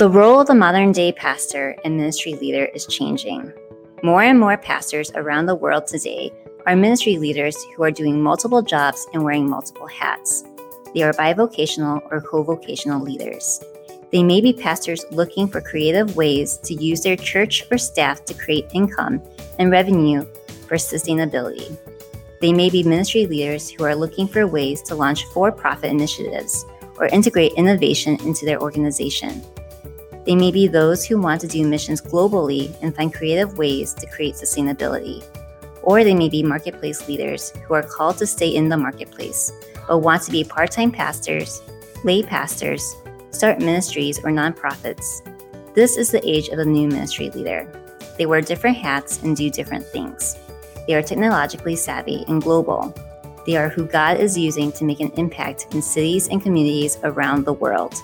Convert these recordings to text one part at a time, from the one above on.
The role of the modern day pastor and ministry leader is changing. More and more pastors around the world today are ministry leaders who are doing multiple jobs and wearing multiple hats. They are bivocational or co vocational leaders. They may be pastors looking for creative ways to use their church or staff to create income and revenue for sustainability. They may be ministry leaders who are looking for ways to launch for profit initiatives or integrate innovation into their organization. They may be those who want to do missions globally and find creative ways to create sustainability. Or they may be marketplace leaders who are called to stay in the marketplace, but want to be part time pastors, lay pastors, start ministries or nonprofits. This is the age of the new ministry leader. They wear different hats and do different things. They are technologically savvy and global. They are who God is using to make an impact in cities and communities around the world.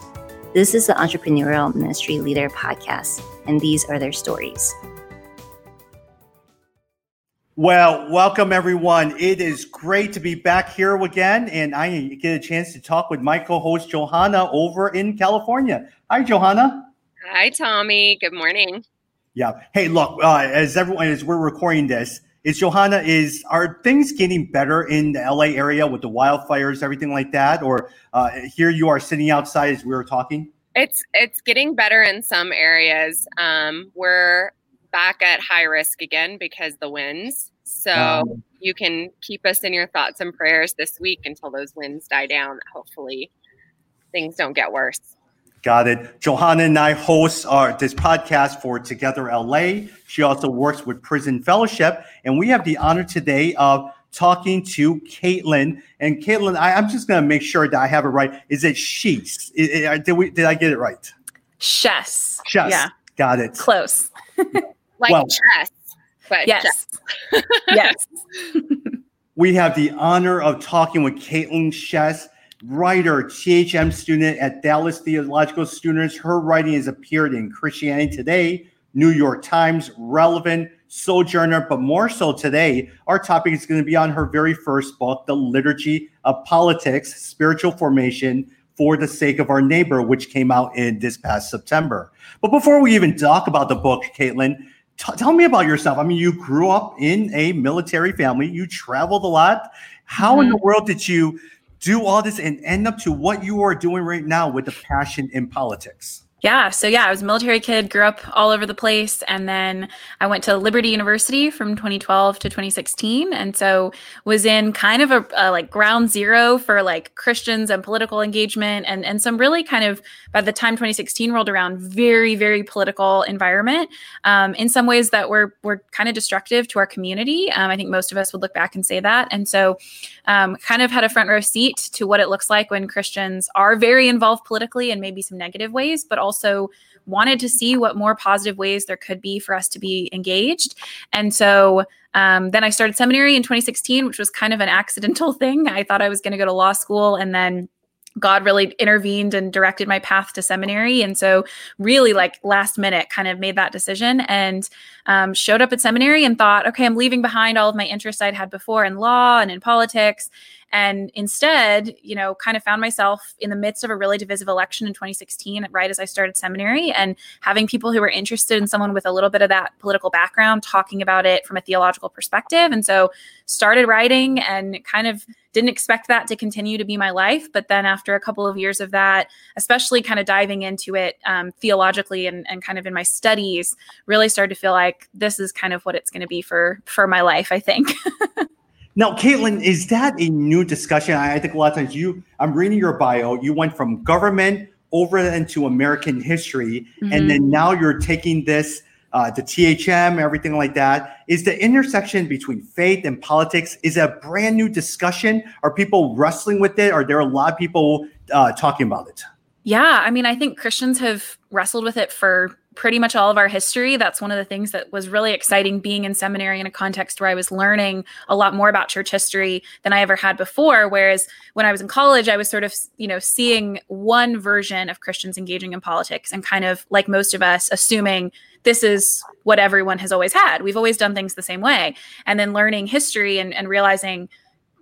This is the Entrepreneurial Ministry Leader Podcast, and these are their stories. Well, welcome everyone. It is great to be back here again, and I get a chance to talk with my co-host Johanna over in California. Hi, Johanna. Hi, Tommy. Good morning. Yeah. Hey, look. Uh, as everyone, as we're recording this, is Johanna is are things getting better in the LA area with the wildfires, everything like that, or uh, here you are sitting outside as we were talking? It's it's getting better in some areas. Um, we're back at high risk again because the winds. So um, you can keep us in your thoughts and prayers this week until those winds die down. Hopefully, things don't get worse. Got it. Johanna and I host our, this podcast for Together LA. She also works with Prison Fellowship. And we have the honor today of talking to Caitlin. And Caitlin, I, am just going to make sure that I have it right. Is it she's? Did, we, did I get it right? Chess. Chess. Yeah. Got it. Close. like well, chess. But yes. yes. we have the honor of talking with Caitlin Schiess writer, THM student at Dallas Theological Students. Her writing has appeared in Christianity Today, New York Times, Relevant, Sojourner, but more so today, our topic is going to be on her very first book, The Liturgy of Politics Spiritual Formation for the Sake of Our Neighbor, which came out in this past September. But before we even talk about the book, Caitlin, t- tell me about yourself. I mean, you grew up in a military family, you traveled a lot. How mm-hmm. in the world did you? Do all this and end up to what you are doing right now with the passion in politics? Yeah. So, yeah, I was a military kid, grew up all over the place. And then I went to Liberty University from 2012 to 2016. And so was in kind of a, a, like ground zero for like Christians and political engagement and, and some really kind of, by the time 2016 rolled around, very, very political environment um, in some ways that were, were kind of destructive to our community. Um, I think most of us would look back and say that. And so um, kind of had a front row seat to what it looks like when Christians are very involved politically and maybe some negative ways, but also wanted to see what more positive ways there could be for us to be engaged. And so um, then I started seminary in 2016, which was kind of an accidental thing. I thought I was going to go to law school and then God really intervened and directed my path to seminary. And so, really, like last minute, kind of made that decision and um, showed up at seminary and thought, okay, I'm leaving behind all of my interests I'd had before in law and in politics and instead you know kind of found myself in the midst of a really divisive election in 2016 right as i started seminary and having people who were interested in someone with a little bit of that political background talking about it from a theological perspective and so started writing and kind of didn't expect that to continue to be my life but then after a couple of years of that especially kind of diving into it um, theologically and, and kind of in my studies really started to feel like this is kind of what it's going to be for for my life i think Now, Caitlin, is that a new discussion? I think a lot of times you, I'm reading your bio, you went from government over into American history, mm-hmm. and then now you're taking this uh, to THM, everything like that. Is the intersection between faith and politics is a brand new discussion? Are people wrestling with it? Are there a lot of people uh, talking about it? Yeah, I mean, I think Christians have wrestled with it for pretty much all of our history. That's one of the things that was really exciting being in seminary in a context where I was learning a lot more about church history than I ever had before. Whereas when I was in college, I was sort of, you know, seeing one version of Christians engaging in politics and kind of like most of us assuming this is what everyone has always had. We've always done things the same way. And then learning history and, and realizing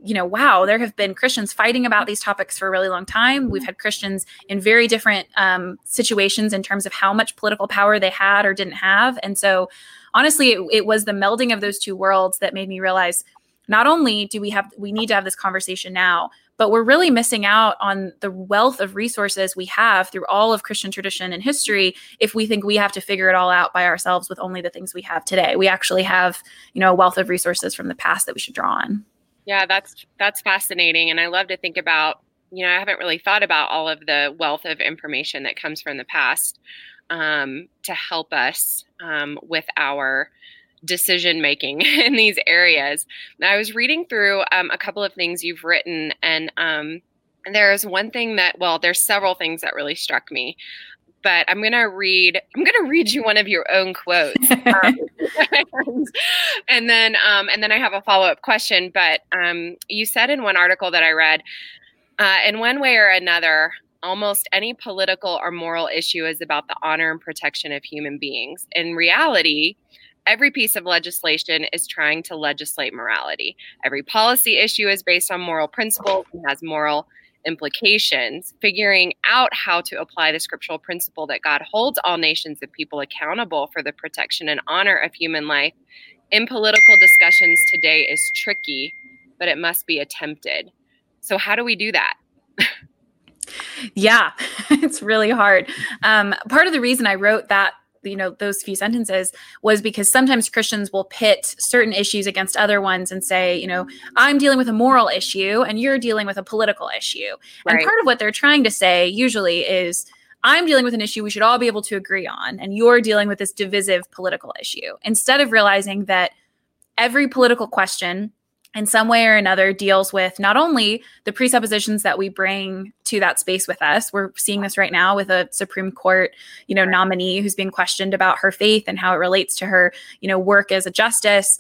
you know, wow, there have been Christians fighting about these topics for a really long time. We've had Christians in very different um, situations in terms of how much political power they had or didn't have. And so, honestly, it, it was the melding of those two worlds that made me realize not only do we have we need to have this conversation now but we're really missing out on the wealth of resources we have through all of christian tradition and history if we think we have to figure it all out by ourselves with only the things we have today we actually have you know a wealth of resources from the past that we should draw on yeah that's that's fascinating and i love to think about you know i haven't really thought about all of the wealth of information that comes from the past um, to help us um, with our decision making in these areas. And I was reading through um, a couple of things you've written, and um, there's one thing that, well, there's several things that really struck me. But I'm gonna read. I'm gonna read you one of your own quotes, um, and then um, and then I have a follow up question. But um, you said in one article that I read, uh, in one way or another, almost any political or moral issue is about the honor and protection of human beings. In reality, every piece of legislation is trying to legislate morality. Every policy issue is based on moral principles and has moral implications. Figuring out how to apply the scriptural principle that God holds all nations and people accountable for the protection and honor of human life in political discussions today is tricky, but it must be attempted. So, how do we do that? yeah, it's really hard. Um, part of the reason I wrote that you know those few sentences was because sometimes christians will pit certain issues against other ones and say you know i'm dealing with a moral issue and you're dealing with a political issue right. and part of what they're trying to say usually is i'm dealing with an issue we should all be able to agree on and you're dealing with this divisive political issue instead of realizing that every political question in some way or another deals with not only the presuppositions that we bring to that space with us. We're seeing this right now with a supreme court you know nominee who's being questioned about her faith and how it relates to her you know work as a justice.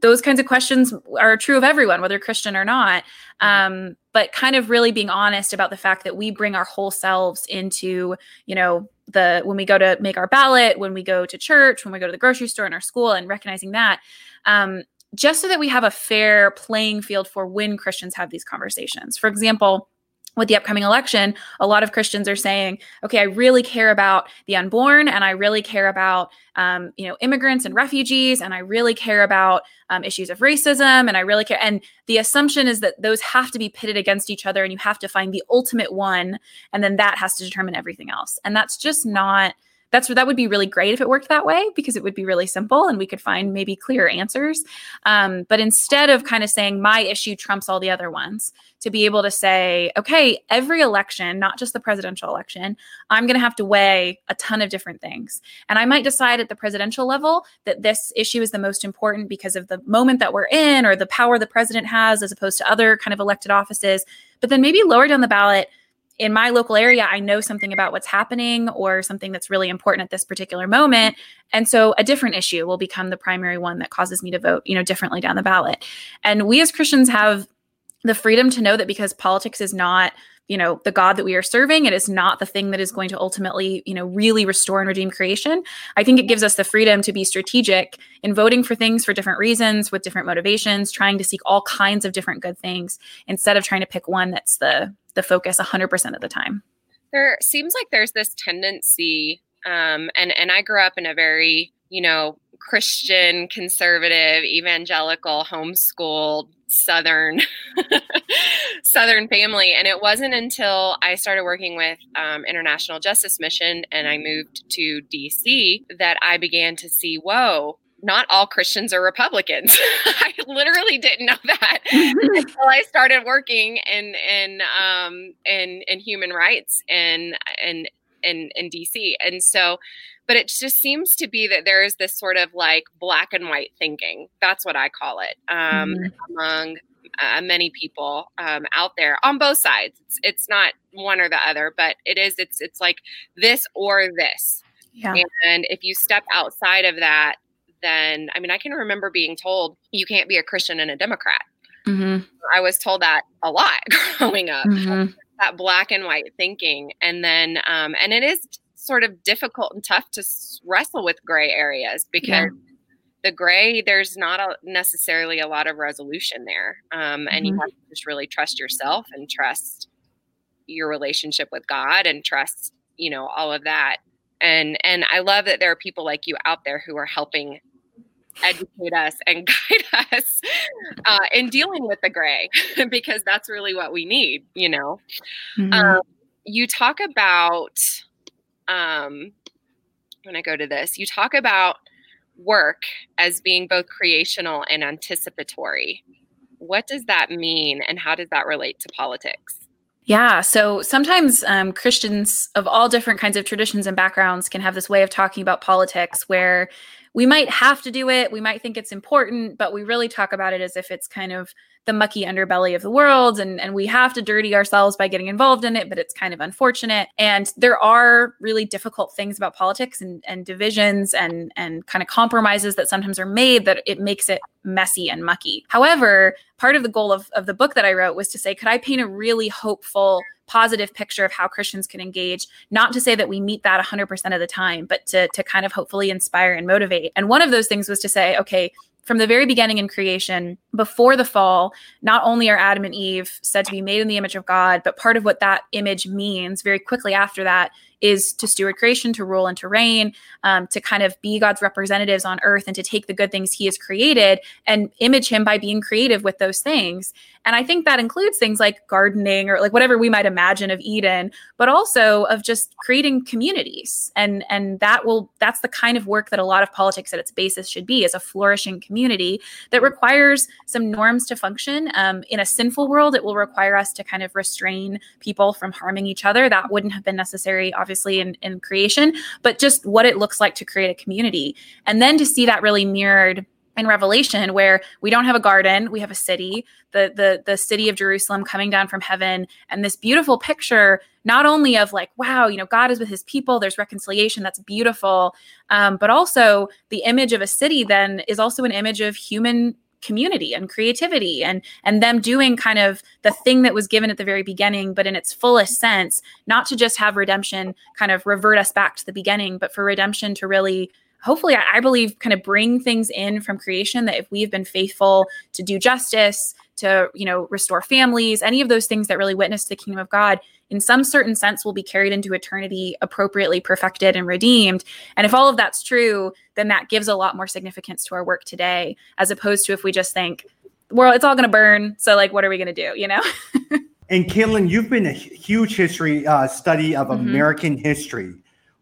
Those kinds of questions are true of everyone whether christian or not. Um, but kind of really being honest about the fact that we bring our whole selves into you know the when we go to make our ballot when we go to church when we go to the grocery store in our school and recognizing that um, just so that we have a fair playing field for when Christians have these conversations. For example, with the upcoming election, a lot of Christians are saying, "Okay, I really care about the unborn, and I really care about um, you know immigrants and refugees, and I really care about um, issues of racism, and I really care." And the assumption is that those have to be pitted against each other, and you have to find the ultimate one, and then that has to determine everything else. And that's just not that's that would be really great if it worked that way because it would be really simple and we could find maybe clear answers. Um, but instead of kind of saying my issue trumps all the other ones, to be able to say, okay, every election, not just the presidential election, I'm going to have to weigh a ton of different things. And I might decide at the presidential level that this issue is the most important because of the moment that we're in or the power the president has as opposed to other kind of elected offices. But then maybe lower down the ballot, in my local area, I know something about what's happening or something that's really important at this particular moment. And so a different issue will become the primary one that causes me to vote, you know, differently down the ballot. And we as Christians have the freedom to know that because politics is not you know the god that we are serving it is not the thing that is going to ultimately you know really restore and redeem creation i think it gives us the freedom to be strategic in voting for things for different reasons with different motivations trying to seek all kinds of different good things instead of trying to pick one that's the the focus 100% of the time. There seems like there's this tendency, um, and and I grew up in a very you know Christian, conservative, evangelical, homeschooled Southern Southern family, and it wasn't until I started working with um, International Justice Mission and I moved to DC that I began to see, whoa, not all Christians are Republicans. I literally didn't know that until I started working in in um, in in human rights in in in in DC. And so, but it just seems to be that there is this sort of like black and white thinking. That's what I call it um, mm-hmm. among uh, many people um, out there on both sides. It's, it's not one or the other, but it is. It's it's like this or this. Yeah. And if you step outside of that, then I mean, I can remember being told you can't be a Christian and a Democrat. Mm-hmm. I was told that a lot growing up. Mm-hmm. That black and white thinking, and then um, and it is sort of difficult and tough to wrestle with gray areas because yeah. the gray, there's not a, necessarily a lot of resolution there. Um, and mm-hmm. you have to just really trust yourself and trust your relationship with God and trust, you know, all of that. And and I love that there are people like you out there who are helping educate us and guide us uh, in dealing with the gray because that's really what we need, you know. Mm-hmm. Um, you talk about um, when I go to this, you talk about work as being both creational and anticipatory. What does that mean, and how does that relate to politics? Yeah, so sometimes um, Christians of all different kinds of traditions and backgrounds can have this way of talking about politics where we might have to do it, we might think it's important, but we really talk about it as if it's kind of the mucky underbelly of the world and and we have to dirty ourselves by getting involved in it but it's kind of unfortunate and there are really difficult things about politics and and divisions and and kind of compromises that sometimes are made that it makes it messy and mucky however part of the goal of, of the book that i wrote was to say could i paint a really hopeful positive picture of how Christians can engage. Not to say that we meet that 100% of the time, but to, to kind of hopefully inspire and motivate. And one of those things was to say, okay, from the very beginning in creation, before the fall, not only are Adam and Eve said to be made in the image of God, but part of what that image means very quickly after that is to steward creation, to rule and to reign, um, to kind of be God's representatives on earth and to take the good things He has created and image Him by being creative with those things. And I think that includes things like gardening or like whatever we might imagine of Eden, but also of just creating communities. And and that will that's the kind of work that a lot of politics at its basis should be is a flourishing community that requires some norms to function. Um, in a sinful world, it will require us to kind of restrain people from harming each other. That wouldn't have been necessary, obviously, in, in creation, but just what it looks like to create a community. And then to see that really mirrored in revelation where we don't have a garden we have a city the the the city of jerusalem coming down from heaven and this beautiful picture not only of like wow you know god is with his people there's reconciliation that's beautiful um, but also the image of a city then is also an image of human community and creativity and and them doing kind of the thing that was given at the very beginning but in its fullest sense not to just have redemption kind of revert us back to the beginning but for redemption to really hopefully I, believe kind of bring things in from creation that if we've been faithful to do justice to you know restore families any of those things that really witness the kingdom of god in some certain sense will be carried into eternity appropriately perfected and redeemed and if all of that's true then that gives a lot more significance to our work today as opposed to if we just think well it's all going to burn so like what are we going to do you know and Caitlin, you've been a huge history uh, study of mm-hmm. American history.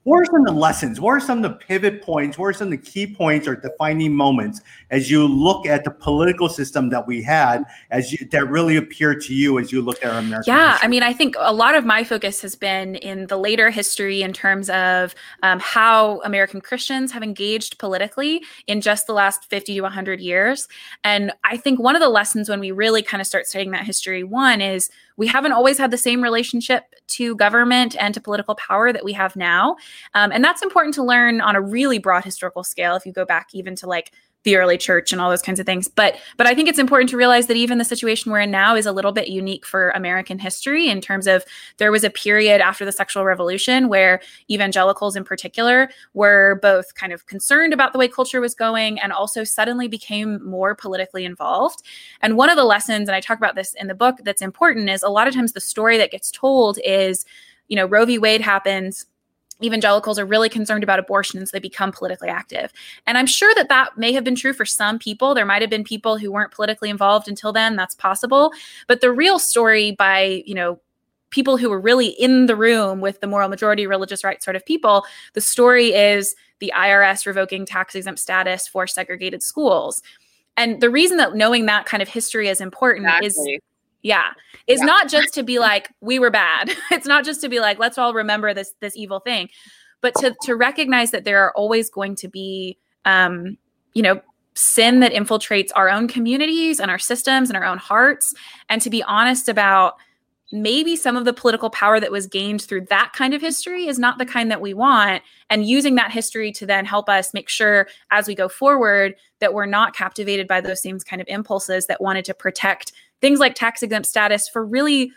What are some of the lessons? What are some of the pivot points? What are some of the key points or defining moments as you look at the political system that we had, as you, that really appeared to you as you look at our American? Yeah, history? I mean, I think a lot of my focus has been in the later history in terms of um, how American Christians have engaged politically in just the last fifty to one hundred years, and I think one of the lessons when we really kind of start studying that history, one is we haven't always had the same relationship to government and to political power that we have now. Um, and that's important to learn on a really broad historical scale if you go back even to like the early church and all those kinds of things. But but I think it's important to realize that even the situation we're in now is a little bit unique for American history in terms of there was a period after the sexual revolution where evangelicals in particular were both kind of concerned about the way culture was going and also suddenly became more politically involved. And one of the lessons and I talk about this in the book that's important is a lot of times the story that gets told is you know Roe v. Wade happens evangelicals are really concerned about abortion so they become politically active. And i'm sure that that may have been true for some people. There might have been people who weren't politically involved until then. That's possible. But the real story by you know people who were really in the room with the moral majority religious right sort of people the story is the irs revoking tax exempt status for segregated schools. And the reason that knowing that kind of history is important exactly. is yeah. It's yeah. not just to be like, we were bad. it's not just to be like, let's all remember this this evil thing, but to to recognize that there are always going to be um, you know, sin that infiltrates our own communities and our systems and our own hearts, and to be honest about maybe some of the political power that was gained through that kind of history is not the kind that we want and using that history to then help us make sure as we go forward that we're not captivated by those same kind of impulses that wanted to protect things like tax exempt status for really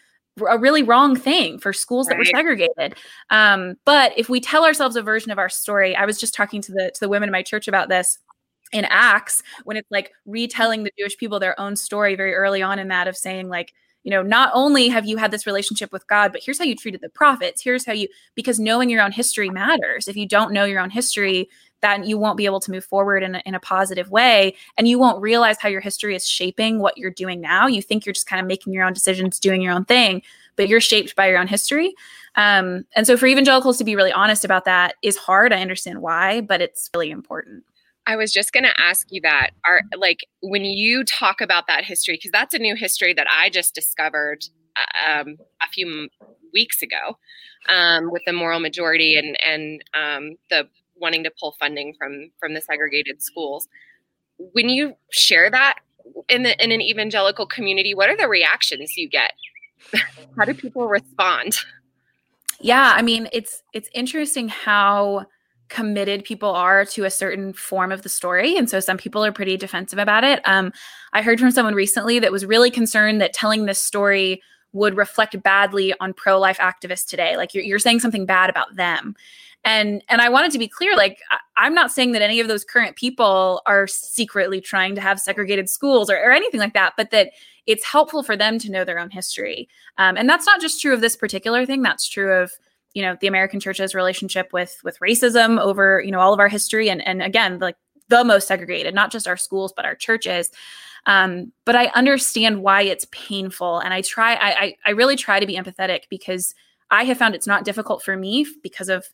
a really wrong thing for schools that were segregated. Um, but if we tell ourselves a version of our story, I was just talking to the to the women in my church about this. in Acts when it's like retelling the Jewish people their own story very early on in that of saying like you know not only have you had this relationship with God but here's how you treated the prophets here's how you because knowing your own history matters if you don't know your own history then you won't be able to move forward in a, in a positive way and you won't realize how your history is shaping what you're doing now. You think you're just kind of making your own decisions doing your own thing but you're shaped by your own history. Um, and so for evangelicals to be really honest about that is hard. I understand why but it's really important. I was just going to ask you that. Are like when you talk about that history, because that's a new history that I just discovered uh, um, a few weeks ago um, with the moral majority and and um, the wanting to pull funding from from the segregated schools. When you share that in the in an evangelical community, what are the reactions you get? how do people respond? Yeah, I mean, it's it's interesting how committed people are to a certain form of the story. And so some people are pretty defensive about it. Um, I heard from someone recently that was really concerned that telling this story would reflect badly on pro-life activists today. Like you're, you're saying something bad about them. And and I wanted to be clear, like I, am not saying that any of those current people are secretly trying to have segregated schools or, or anything like that, but that it's helpful for them to know their own history. Um, and that's not just true of this particular thing. That's true of you know the American church's relationship with with racism over you know all of our history and and again like the most segregated, not just our schools but our churches. Um, but I understand why it's painful, and I try I, I really try to be empathetic because I have found it's not difficult for me because of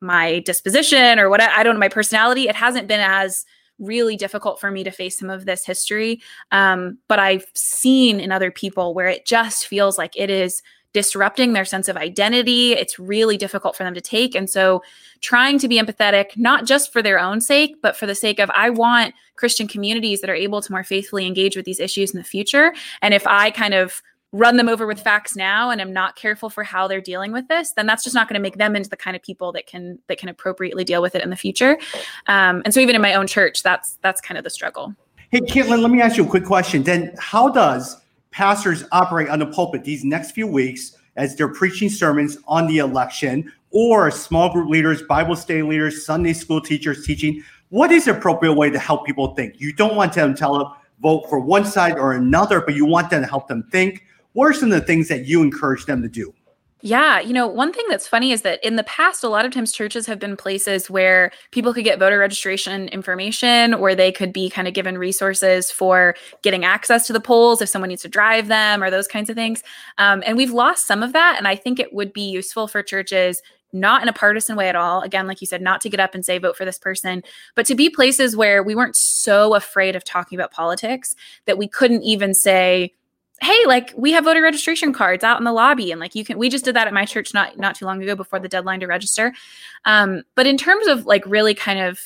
my disposition or what I, I don't know my personality. It hasn't been as really difficult for me to face some of this history. Um, but I've seen in other people where it just feels like it is disrupting their sense of identity. It's really difficult for them to take. And so, trying to be empathetic, not just for their own sake, but for the sake of I want Christian communities that are able to more faithfully engage with these issues in the future. And if I kind of run them over with facts now and am not careful for how they're dealing with this then that's just not going to make them into the kind of people that can that can appropriately deal with it in the future um, and so even in my own church that's that's kind of the struggle hey caitlin let me ask you a quick question then how does pastors operate on the pulpit these next few weeks as they're preaching sermons on the election or small group leaders, Bible study leaders, Sunday school teachers teaching. What is the appropriate way to help people think? You don't want them to tell them vote for one side or another, but you want them to help them think. What are some of the things that you encourage them to do? Yeah, you know, one thing that's funny is that in the past, a lot of times churches have been places where people could get voter registration information, or they could be kind of given resources for getting access to the polls if someone needs to drive them or those kinds of things. Um, and we've lost some of that. And I think it would be useful for churches not in a partisan way at all. Again, like you said, not to get up and say vote for this person, but to be places where we weren't so afraid of talking about politics that we couldn't even say, hey like we have voter registration cards out in the lobby and like you can we just did that at my church not not too long ago before the deadline to register. Um, but in terms of like really kind of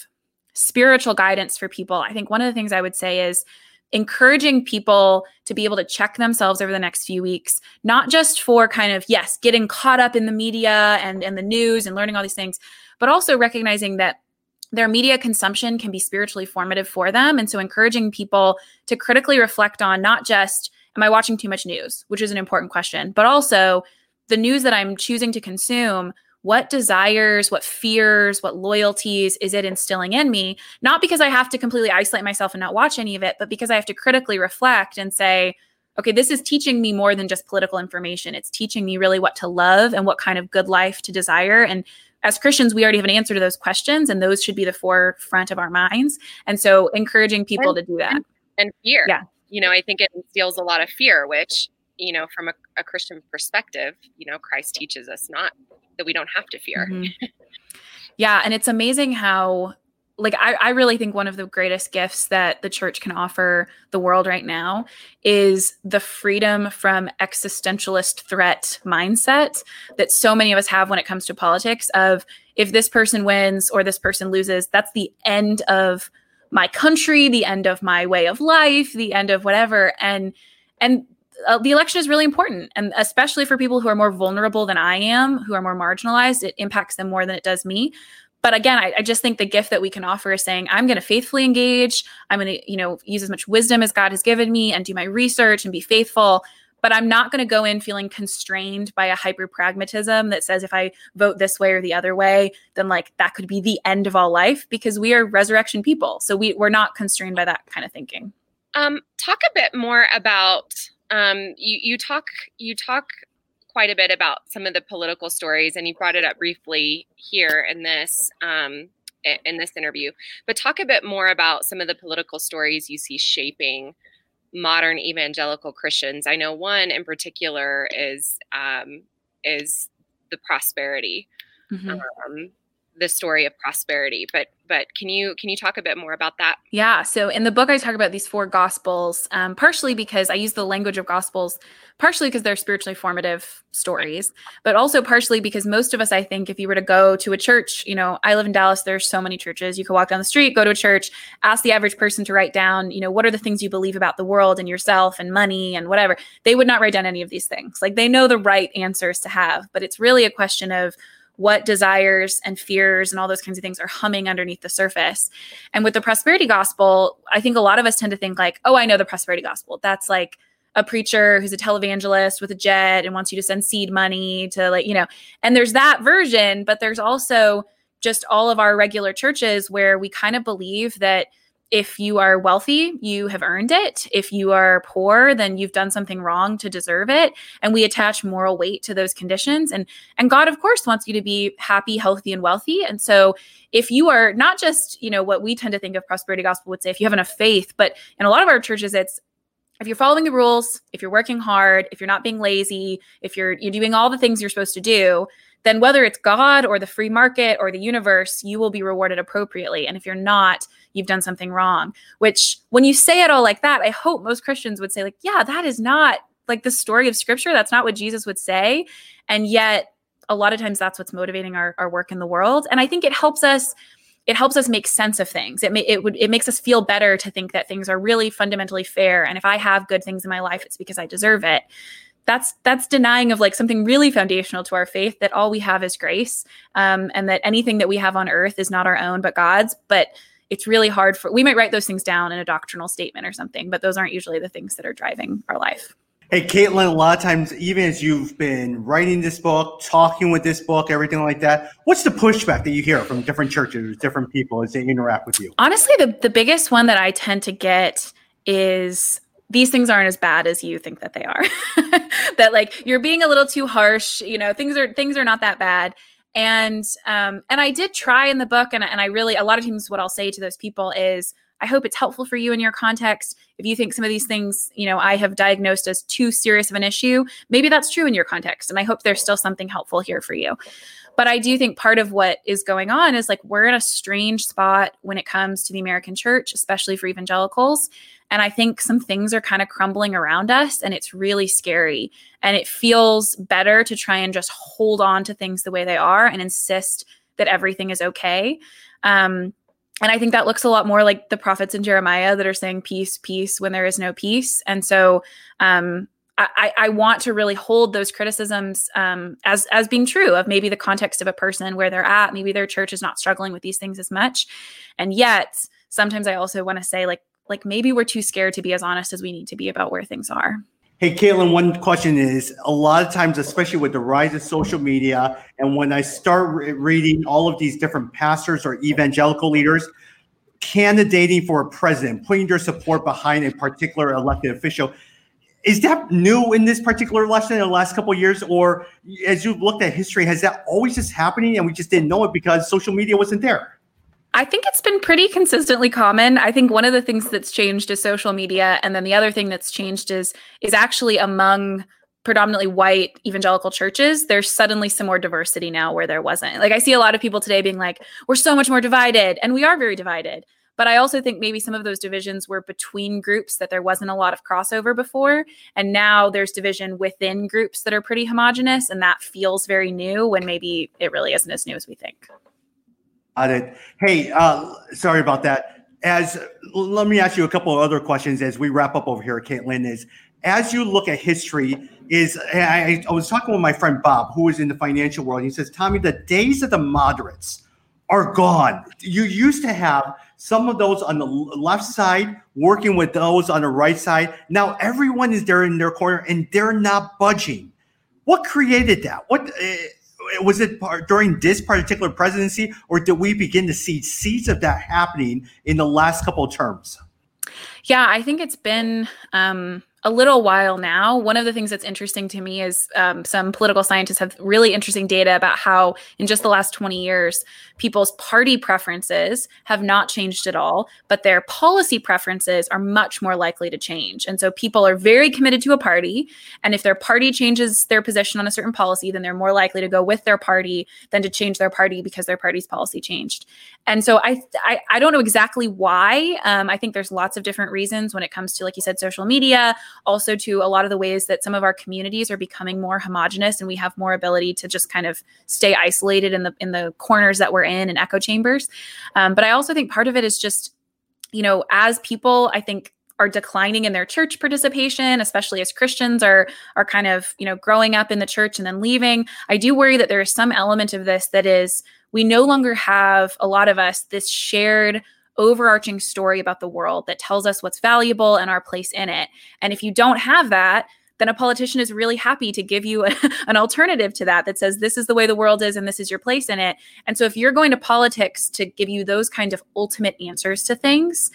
spiritual guidance for people i think one of the things i would say is encouraging people to be able to check themselves over the next few weeks not just for kind of yes getting caught up in the media and and the news and learning all these things but also recognizing that their media consumption can be spiritually formative for them. And so encouraging people to critically reflect on not just am I watching too much news, which is an important question, but also the news that I'm choosing to consume. What desires, what fears, what loyalties is it instilling in me? Not because I have to completely isolate myself and not watch any of it, but because I have to critically reflect and say, okay, this is teaching me more than just political information. It's teaching me really what to love and what kind of good life to desire. And as Christians, we already have an answer to those questions, and those should be the forefront of our minds. And so, encouraging people and, to do that. And fear. Yeah you know, I think it instills a lot of fear, which, you know, from a, a Christian perspective, you know, Christ teaches us not that we don't have to fear. Mm-hmm. yeah. And it's amazing how, like, I, I really think one of the greatest gifts that the church can offer the world right now is the freedom from existentialist threat mindset that so many of us have when it comes to politics of if this person wins or this person loses, that's the end of my country, the end of my way of life, the end of whatever. And and uh, the election is really important, and especially for people who are more vulnerable than I am, who are more marginalized, it impacts them more than it does me. But again, I, I just think the gift that we can offer is saying, I'm going to faithfully engage. I'm going to, you know, use as much wisdom as God has given me and do my research and be faithful but I'm not going to go in feeling constrained by a hyper pragmatism that says if I vote this way or the other way, then like that could be the end of all life because we are resurrection people. So we, we're not constrained by that kind of thinking. Um, talk a bit more about um, you. You talk you talk quite a bit about some of the political stories, and you brought it up briefly here in this um, in this interview. But talk a bit more about some of the political stories you see shaping modern evangelical Christians. I know one in particular is um, is the prosperity. Mm-hmm. Um, the story of prosperity but but can you can you talk a bit more about that? Yeah so in the book i talk about these four gospels um, partially because i use the language of gospels partially because they're spiritually formative stories but also partially because most of us i think if you were to go to a church you know i live in dallas there's so many churches you could walk down the street go to a church ask the average person to write down you know what are the things you believe about the world and yourself and money and whatever they would not write down any of these things like they know the right answers to have but it's really a question of what desires and fears and all those kinds of things are humming underneath the surface. And with the prosperity gospel, I think a lot of us tend to think like, oh, I know the prosperity gospel. That's like a preacher who's a televangelist with a jet and wants you to send seed money to like, you know, and there's that version, but there's also just all of our regular churches where we kind of believe that if you are wealthy, you have earned it. If you are poor, then you've done something wrong to deserve it. And we attach moral weight to those conditions. And and God, of course, wants you to be happy, healthy, and wealthy. And so if you are not just, you know, what we tend to think of prosperity gospel would say, if you have enough faith, but in a lot of our churches, it's if you're following the rules, if you're working hard, if you're not being lazy, if you're you're doing all the things you're supposed to do, then whether it's God or the free market or the universe, you will be rewarded appropriately. And if you're not, you've done something wrong. Which, when you say it all like that, I hope most Christians would say, like, yeah, that is not like the story of scripture. That's not what Jesus would say. And yet, a lot of times that's what's motivating our, our work in the world. And I think it helps us it helps us make sense of things. It may, it would it makes us feel better to think that things are really fundamentally fair. And if I have good things in my life, it's because I deserve it that's that's denying of like something really foundational to our faith that all we have is grace um, and that anything that we have on earth is not our own but god's but it's really hard for we might write those things down in a doctrinal statement or something but those aren't usually the things that are driving our life. Hey caitlin a lot of times even as you've been writing this book talking with this book everything like that what's the pushback that you hear from different churches different people as they interact with you? Honestly the, the biggest one that i tend to get is these things aren't as bad as you think that they are. That like you're being a little too harsh you know things are things are not that bad and um and i did try in the book and, and i really a lot of times what i'll say to those people is i hope it's helpful for you in your context if you think some of these things you know i have diagnosed as too serious of an issue maybe that's true in your context and i hope there's still something helpful here for you but I do think part of what is going on is like we're in a strange spot when it comes to the American church, especially for evangelicals. And I think some things are kind of crumbling around us and it's really scary. And it feels better to try and just hold on to things the way they are and insist that everything is okay. Um, and I think that looks a lot more like the prophets in Jeremiah that are saying peace, peace when there is no peace. And so um, I, I, want to really hold those criticisms um, as as being true of maybe the context of a person where they're at. Maybe their church is not struggling with these things as much, and yet sometimes I also want to say like like maybe we're too scared to be as honest as we need to be about where things are. Hey, Caitlin, one question is a lot of times, especially with the rise of social media, and when I start re- reading all of these different pastors or evangelical leaders candidating for a president, putting their support behind a particular elected official, is that new in this particular election in the last couple years? Or as you've looked at history has that always just happening and we just didn't know it because social media wasn't there I think it's been pretty consistently common. I think one of the things that's changed is social media, and then the other thing that's changed is is actually among predominantly white evangelical churches. There's suddenly some more diversity now where there wasn't. Like I see a lot of people today being like, "We're so much more divided," and we are very divided. But I also think maybe some of those divisions were between groups that there wasn't a lot of crossover before. And now there's division within groups that are pretty homogenous. And that feels very new when maybe it really isn't as new as we think. Got it. Hey, uh, sorry about that. As let me ask you a couple of other questions as we wrap up over here, Caitlin. Is as you look at history, is I, I was talking with my friend Bob, who is in the financial world. He says, Tommy, the days of the moderates are gone. You used to have some of those on the left side working with those on the right side. Now everyone is there in their corner and they're not budging. What created that? What uh, was it during this particular presidency, or did we begin to see seeds of that happening in the last couple of terms? Yeah, I think it's been um, a little while now. One of the things that's interesting to me is um, some political scientists have really interesting data about how, in just the last 20 years, people's party preferences have not changed at all, but their policy preferences are much more likely to change. And so people are very committed to a party. And if their party changes their position on a certain policy, then they're more likely to go with their party than to change their party because their party's policy changed. And so I, I, I don't know exactly why. Um, I think there's lots of different reasons when it comes to, like you said, social media also to a lot of the ways that some of our communities are becoming more homogenous and we have more ability to just kind of stay isolated in the in the corners that we're in and echo chambers. Um, but I also think part of it is just, you know, as people, I think are declining in their church participation especially as christians are are kind of you know growing up in the church and then leaving i do worry that there is some element of this that is we no longer have a lot of us this shared overarching story about the world that tells us what's valuable and our place in it. And if you don't have that, then a politician is really happy to give you a, an alternative to that that says this is the way the world is and this is your place in it. And so if you're going to politics to give you those kind of ultimate answers to things,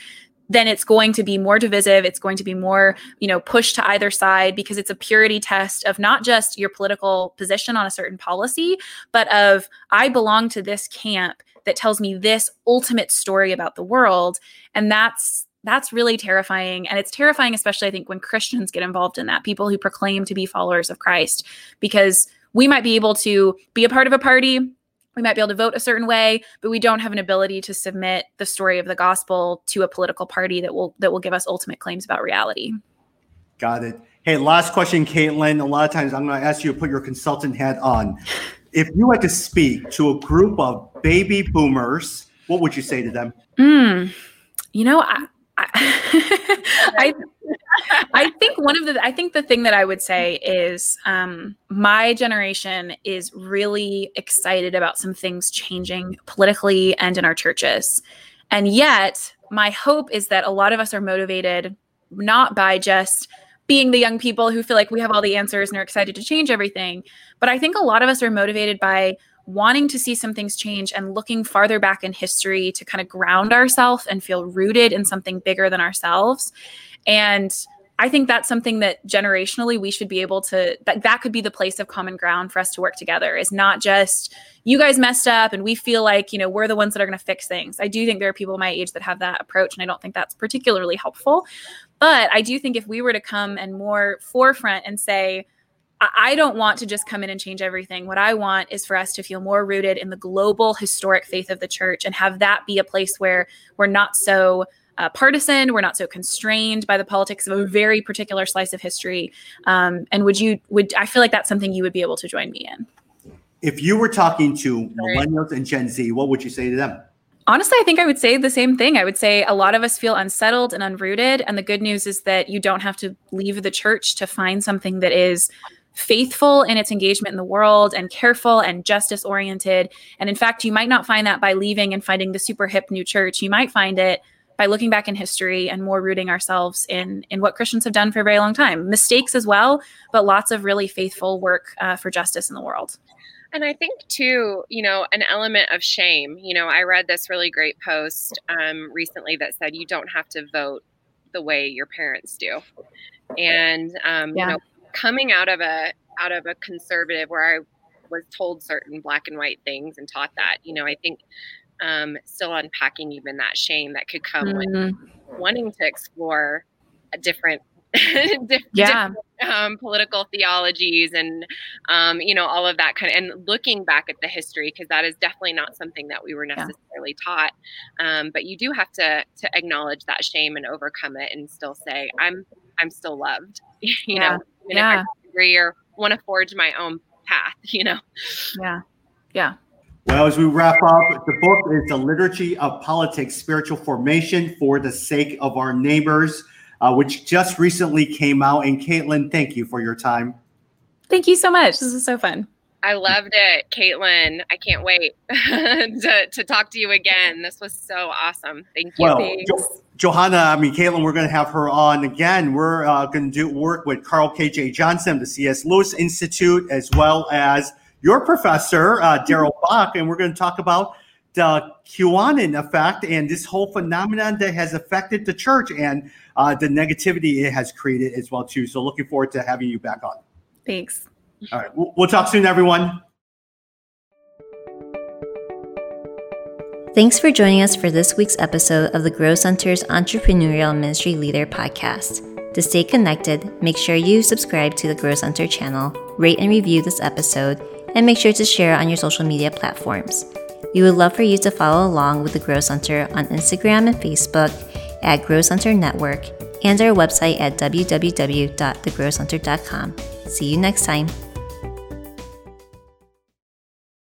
then it's going to be more divisive. It's going to be more you know pushed to either side because it's a purity test of not just your political position on a certain policy but of i belong to this camp that tells me this ultimate story about the world. And that's that's really terrifying. And it's terrifying especially i think when christians get involved in that people who proclaim to be followers of christ because we might be able to be a part of a party we might be able to vote a certain way but we don't have an ability to submit the story of the gospel to a political party that will that will give us ultimate claims about reality. Got it. Hey last question caitlin. A lot of times i'm going to ask you to put your consultant hat on. If you had to speak to a group of baby boomers, what would you say to them? Mm, you know, I, I, I, I, think one of the I think the thing that I would say is um, my generation is really excited about some things changing politically and in our churches, and yet my hope is that a lot of us are motivated not by just being the young people who feel like we have all the answers and are excited to change everything. But I think a lot of us are motivated by wanting to see some things change and looking farther back in history to kind of ground ourselves and feel rooted in something bigger than ourselves. And I think that's something that generationally we should be able to that that could be the place of common ground for us to work together is not just you guys messed up and we feel like, you know, we're the ones that are going to fix things. I do think there are people my age that have that approach and I don't think that's particularly helpful. But I do think if we were to come and more forefront and say, I don't want to just come in and change everything. What I want is for us to feel more rooted in the global historic faith of the church and have that be a place where we're not so uh, partisan, we're not so constrained by the politics of a very particular slice of history. Um, and would you would I feel like that's something you would be able to join me in? If you were talking to millennials and Gen Z, what would you say to them? Honestly, I think I would say the same thing. I would say a lot of us feel unsettled and unrooted. And the good news is that you don't have to leave the church to find something that is faithful in its engagement in the world and careful and justice oriented. And in fact, you might not find that by leaving and finding the super hip new church. You might find it by looking back in history and more rooting ourselves in in what Christians have done for a very long time. Mistakes as well, but lots of really faithful work uh, for justice in the world. And I think too, you know, an element of shame. You know, I read this really great post um, recently that said you don't have to vote the way your parents do, and um, yeah. you know, coming out of a out of a conservative where I was told certain black and white things and taught that, you know, I think um, still unpacking even that shame that could come mm-hmm. with wanting to explore a different different, yeah. um, political theologies and um, you know all of that kind of and looking back at the history because that is definitely not something that we were necessarily yeah. taught um, but you do have to to acknowledge that shame and overcome it and still say i'm i'm still loved you yeah. know yeah. agree or want to forge my own path you know yeah yeah well, as we wrap up, the book is The Liturgy of Politics Spiritual Formation for the Sake of Our Neighbors uh, which just recently came out. And Caitlin, thank you for your time. Thank you so much. This is so fun. I loved it, Caitlin. I can't wait to, to talk to you again. This was so awesome. Thank you. Well, jo- Johanna, I mean, Caitlin, we're going to have her on again. We're uh, going to do work with Carl K.J. Johnson, the C.S. Lewis Institute, as well as your professor, uh, Darrell Bock, and we're going to talk about the QAnon effect and this whole phenomenon that has affected the church and uh, the negativity it has created as well too. So looking forward to having you back on. Thanks. All right, we'll talk soon, everyone. Thanks for joining us for this week's episode of the Grow Center's Entrepreneurial Ministry Leader podcast. To stay connected, make sure you subscribe to the Grow Center channel, rate and review this episode, and make sure to share on your social media platforms. We would love for you to follow along with the Grow Center on Instagram and Facebook at Grow Center Network and our website at www.thegrowcenter.com. See you next time.